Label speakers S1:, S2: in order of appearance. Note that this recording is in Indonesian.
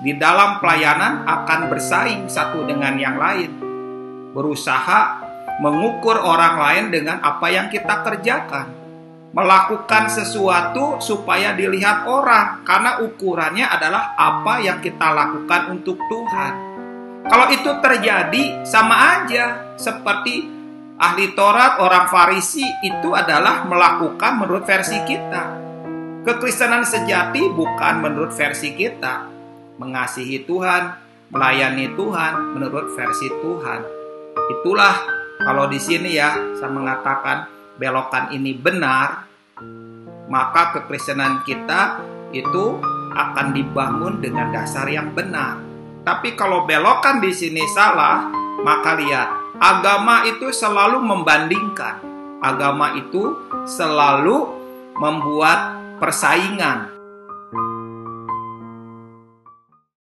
S1: di dalam pelayanan akan bersaing satu dengan yang lain. Berusaha mengukur orang lain dengan apa yang kita kerjakan. Melakukan sesuatu supaya dilihat orang, karena ukurannya adalah apa yang kita lakukan untuk Tuhan. Kalau itu terjadi, sama aja seperti ahli Taurat, orang Farisi itu adalah melakukan menurut versi kita. Kekristenan sejati bukan menurut versi kita, mengasihi Tuhan, melayani Tuhan menurut versi Tuhan. Itulah kalau di sini ya saya mengatakan belokan ini benar, maka kekristenan kita itu akan dibangun dengan dasar yang benar. Tapi kalau belokan di sini salah, maka lihat, agama itu selalu membandingkan. Agama itu selalu membuat persaingan